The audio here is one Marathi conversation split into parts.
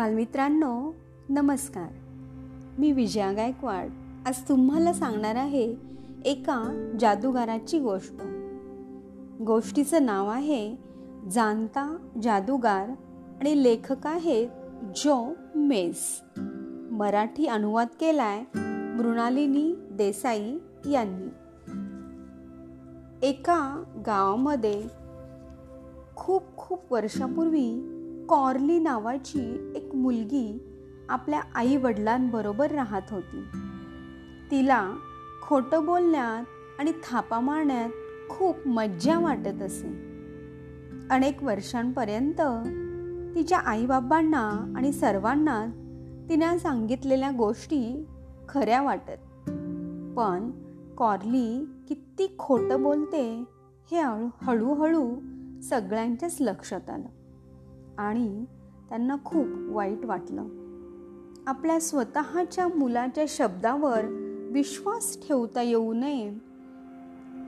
बालमित्रांनो नमस्कार. मी विजया गायकवाड आज तुम्हाला सांगणार आहे एका जादूगाराची गोष्ट. गोष्टीचं नाव आहे जाणता जादूगार आणि लेखक आहेत जो मेस. मराठी अनुवाद केलाय मृणालिनी देसाई यांनी. एका गावामध्ये खूप खूप वर्षापूर्वी कॉर्ली नावाची एक मुलगी आपल्या आई वडिलांबरोबर राहत होती. तिला खोटं बोलण्यात आणि थापा मारण्यात खूप मज्जा वाटत असे. अनेक वर्षांपर्यंत तिच्या आईबाबांना आणि सर्वांना तिने सांगितलेल्या गोष्टी खऱ्या वाटत. पण कॉर्ली किती खोटं बोलते हे हळूहळू सगळ्यांच्याच लक्षात आलं. आणि त्यांना खूप वाईट वाटलं. आपल्या स्वतःच्या मुलाच्या शब्दावर विश्वास ठेवता येऊ नये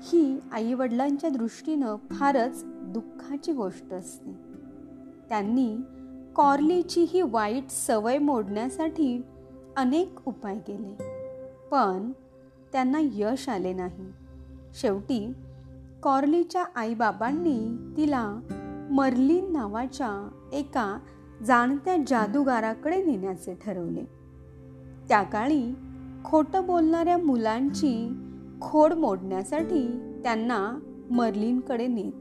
ही आईवडिलांच्या दृष्टीनं फारच दुःखाची गोष्ट असते. त्यांनी कॉर्लीची ही वाईट सवय मोडण्यासाठी अनेक उपाय केले पण त्यांना यश आले नाही. शेवटी कॉर्लीच्या आईबाबांनी तिला मर्लिन नावाच्या एका जाणत्या जादूगाराकडे नेण्याचे ठरवले. त्या काळी खोटं बोलणाऱ्या मुलांची खोड मोडण्यासाठी त्यांना मर्लिनकडे नेत.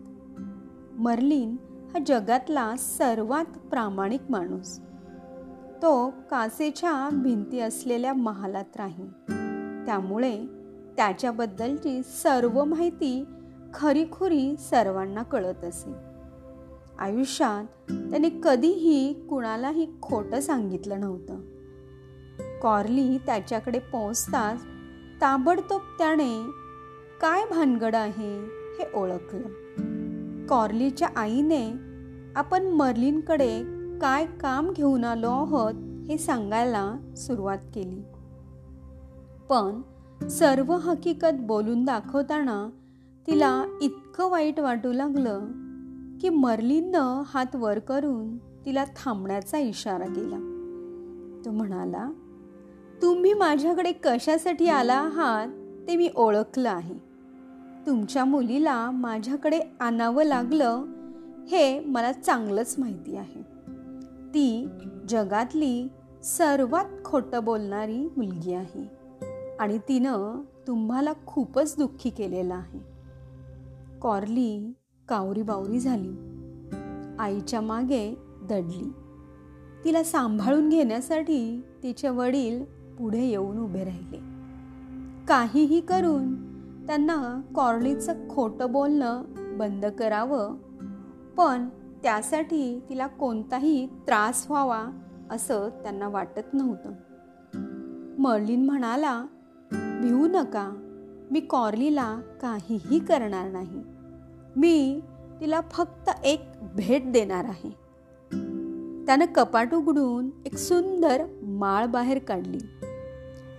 मर्लिन हा जगातला सर्वात प्रामाणिक माणूस. तो कासेच्या भिंती असलेल्या महालात राही त्यामुळे त्याच्याबद्दलची सर्व माहिती खरीखुरी सर्वांना कळत असे. आयुष्यात त्याने कधीही कुणालाही खोटं सांगितलं नव्हतं. कॉर्ली त्याच्याकडे पोहोचताच ताबडतोब त्याने काय भानगड आहे हे ओळखलं. कॉर्लीच्या आईने आपण मर्लिनकडे काय काम घेऊन आलो आहोत हे सांगायला सुरुवात केली. पण सर्व हकीकत बोलून दाखवताना तिला इतकं वाईट वाटू लागलं की मर्लिननं हात वर करून तिला थांबण्याचा इशारा केला. तो म्हणाला तुम्ही माझ्याकडे कशासाठी आला आहात ते मी ओळखलं आहे. तुमच्या मुलीला माझ्याकडे आणावं लागलं हे मला चांगलंच माहिती आहे. ती जगातली सर्वात खोटं बोलणारी मुलगी आहे आणि तिनं तुम्हाला खूपच दुःखी केलेलं आहे. कॉर्ली कावरी बावरी झाली. आईच्या मागे दडली. तिला सांभाळून घेण्यासाठी तिचे वडील पुढे येऊन उभे राहिले. काहीही करून त्यांना कॉर्लीचं खोटं बोलणं बंद करावं पण त्यासाठी तिला कोणताही त्रास व्हावा असं त्यांना वाटत नव्हतं. मर्लिन म्हणाला भिवू नका. मी कॉर्लीला काहीही करणार नाही. मी तिला फक्त एक भेट देणार आहे. त्यानं कपाट उघडून एक सुंदर माळ बाहेर काढली.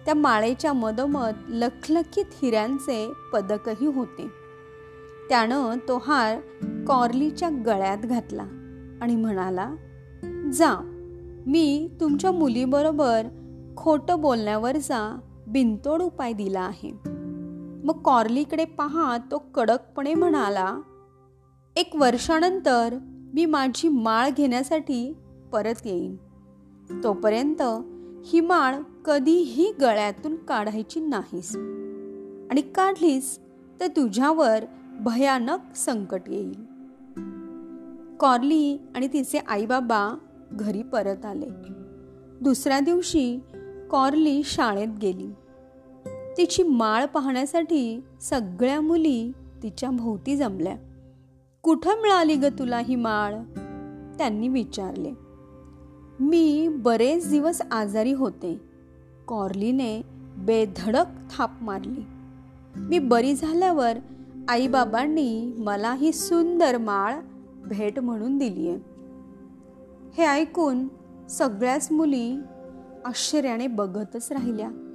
त्या माळेच्या मधोमध लखलखीत हिऱ्यांचे पदकही होते. त्यानं तो हार कॉर्लीच्या गळ्यात घातला आणि म्हणाला जा मी तुमच्या मुलीबरोबर खोटं बोलण्यावरचा बिनतोड उपाय दिला आहे. मग कॉर्लीकडे पाहत तो कडकपणे म्हणाला एक वर्षानंतर मी माझी माळ घेण्यासाठी परत येईन. तोपर्यंत ही माळ कधीही गळ्यातून काढायची नाहीस. आणि काढलीस तर तुझ्यावर भयानक संकट येईल. कॉर्ली आणि तिचे आईबाबा घरी परत आले. दुसऱ्या दिवशी कॉर्ली शाळेत गेली. तिची माळ पाहण्यासाठी सगळ्या मुली तिच्या भोवती जमल्या. कुठं मिळाली ग तुला ही माळ? त्यांनी विचारले. मी बरेच दिवस आजारी होते. कॉर्लीने बेधडक थाप मारली. मी बरी झाल्यावर आईबाबांनी मला ही सुंदर माळ भेट म्हणून दिली आहे हे ऐकून सगळ्याच मुली आश्चर्याने बघतच राहिल्या.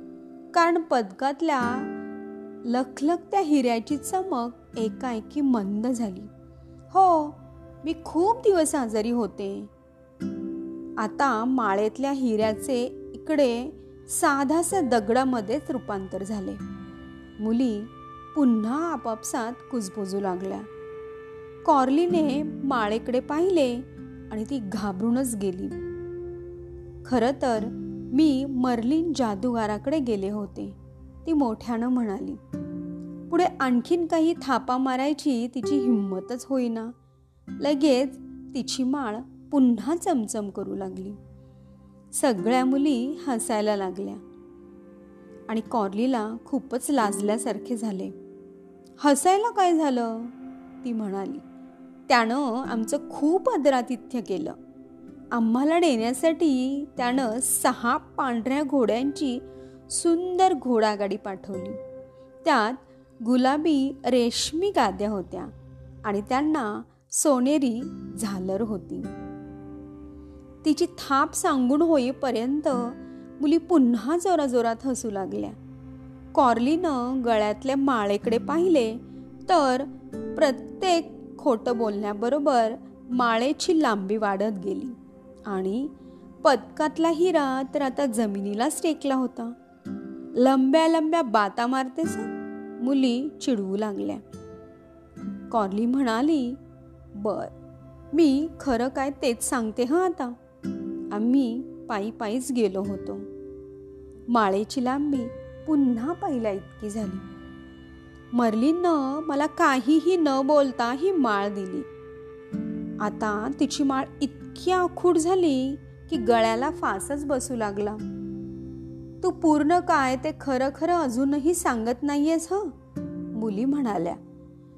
कारण पदकातल्या लखलखत्या हिऱ्याची चमक एकाएकी मंद झाली. हो मी खूप दिवस आजारी होते. आता माळेतल्या हिऱ्याचे इकडे साधासा दगडामध्येच रूपांतर झाले. मुली पुन्हा आपापसात कुजबुजू लागल्या. कॉर्लीने माळेकडे पाहिले आणि ती घाबरूनच गेली. खरं तर मी मर्लिन जादूगाराकडे गेले होते. ती मोठ्यानं म्हणाली पुढे आणखीन काही थापा मारायची तिची हिंमतच होईना. लगेच तिची माळ पुन्हा चमचम करू लागली. सगळ्या मुली हसायला लागल्या आणि कॉर्लीला खूपच लाजल्यासारखे झाले. हसायला काय झालं? ती म्हणाली. त्यानं आमचं खूप आदरातिथ्य केलं. आम्हाला नेण्यासाठी त्यानं सहा पांढऱ्या घोड्यांची सुंदर घोडागाडी पाठवली. त्यात गुलाबी रेशमी गाद्या होत्या आणि त्यांना सोनेरी झालर होती. तिची थाप सांगून होईपर्यंत मुली पुन्हा जोराजोरात हसू लागल्या. कॉर्लीनं गळ्यातल्या माळेकडे पाहिले तर प्रत्येक खोटं बोलण्याबरोबर माळेची लांबी वाढत गेली. आणि पदकातला हिरा तर आता जमिनीलाच टेकला होता. लंब्या लंब्या बाता मारतेस मुली चिडवू लागल्या. कॉर्ली म्हणाली बर मी खरं काय तेच सांगते हं आता? आम्ही पायी पायीच गेलो होतो. माळेची लांबी पुन्हा पहिल्या इतकी झाली. मरलीनं मला काहीही न बोलता ही माळ दिली. आता तिची माळ इतकी आखूड झाली की गळ्याला फासच बसू लागला. तू पूर्ण काय ते खरं खरं अजूनही सांगत नाहीयेस ह? मुली म्हणाल्या.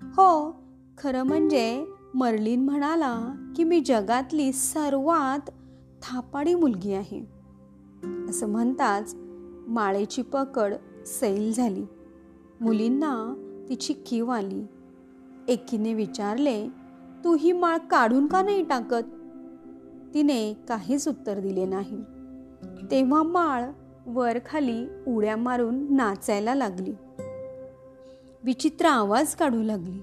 हो खरं म्हणजे मर्लिन म्हणाला की मी जगातली सर्वात थापाडी मुलगी आहे. असं म्हणताच माळेची पकड सैल झाली. मुलींना तिची कीव आली. एकीने विचारले तू ही माळ काढून का नाही टाकत? तिने काहीच उत्तर दिले नाही. तेव्हा माळ वर खाली उड्या मारून नाचायला लागली. विचित्र आवाज काढू लागली.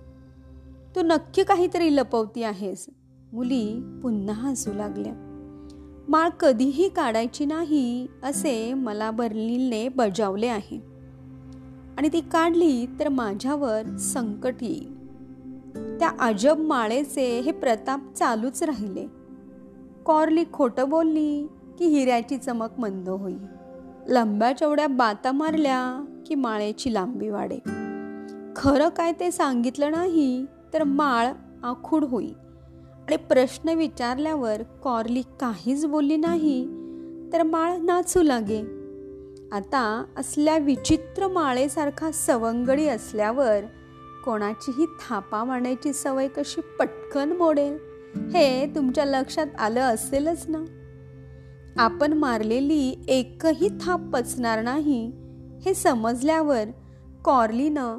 तू नक्की काहीतरी लपवती आहेस. मुली पुन्हा हसू लागल्या. माळ कधीही काढायची नाही असे मला बर्लिनने बजावले आहे. आणि ती काढली तर माझ्यावर संकट येईल. त्या अजब माळेचे हे प्रताप चालूच राहिले. कॉर्ली खोटं बोलली की हिऱ्याची चमक मंद होई. लंब्या चवड्या बाता मारल्या की माळेची लांबी वाढे. खरं काय ते सांगितलं नाही तर माळ आखूड होई. आणि प्रश्न विचारल्यावर कॉर्ली काहीच बोलली नाही तर माळ नाचू लागे. आता असल्या विचित्र माळेसारखा सवंगडी असल्यावर कोणाचीही थापा मारण्याची सवय कशी पटकन मोडेल? हे तुमच्या लक्षात आलं असेलच ना? आपण मारलेली एकही थाप पचणार नाही हे समजल्यावर कॉर्लीनं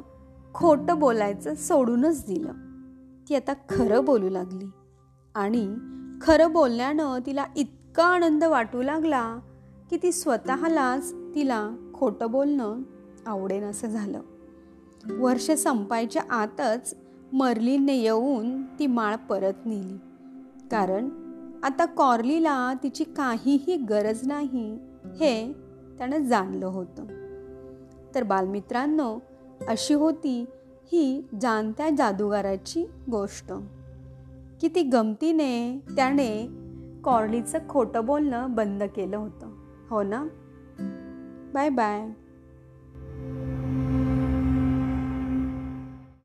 खोटं बोलायचं सोडूनच दिलं. ती आता खरं बोलू लागली आणि खरं बोलण्यानं तिला इतका आनंद वाटू लागला की ती स्वतःलाच तिला खोटं बोलणं आवडेन असं झालं. वर्ष संपायच्या आतच मर्लिनने येऊन ती माळ परत नेली. कारण आता कॉर्लीला तिची काहीही गरज नाही हे त्यानं जाणलं होतं. तर बालमित्रांनो अशी होती ही जाणत्या जादूगाराची गोष्ट. किती गमतीने त्याने कॉर्लीचं खोटं बोलणं बंद केलं होतं. हो ना? Bye bye.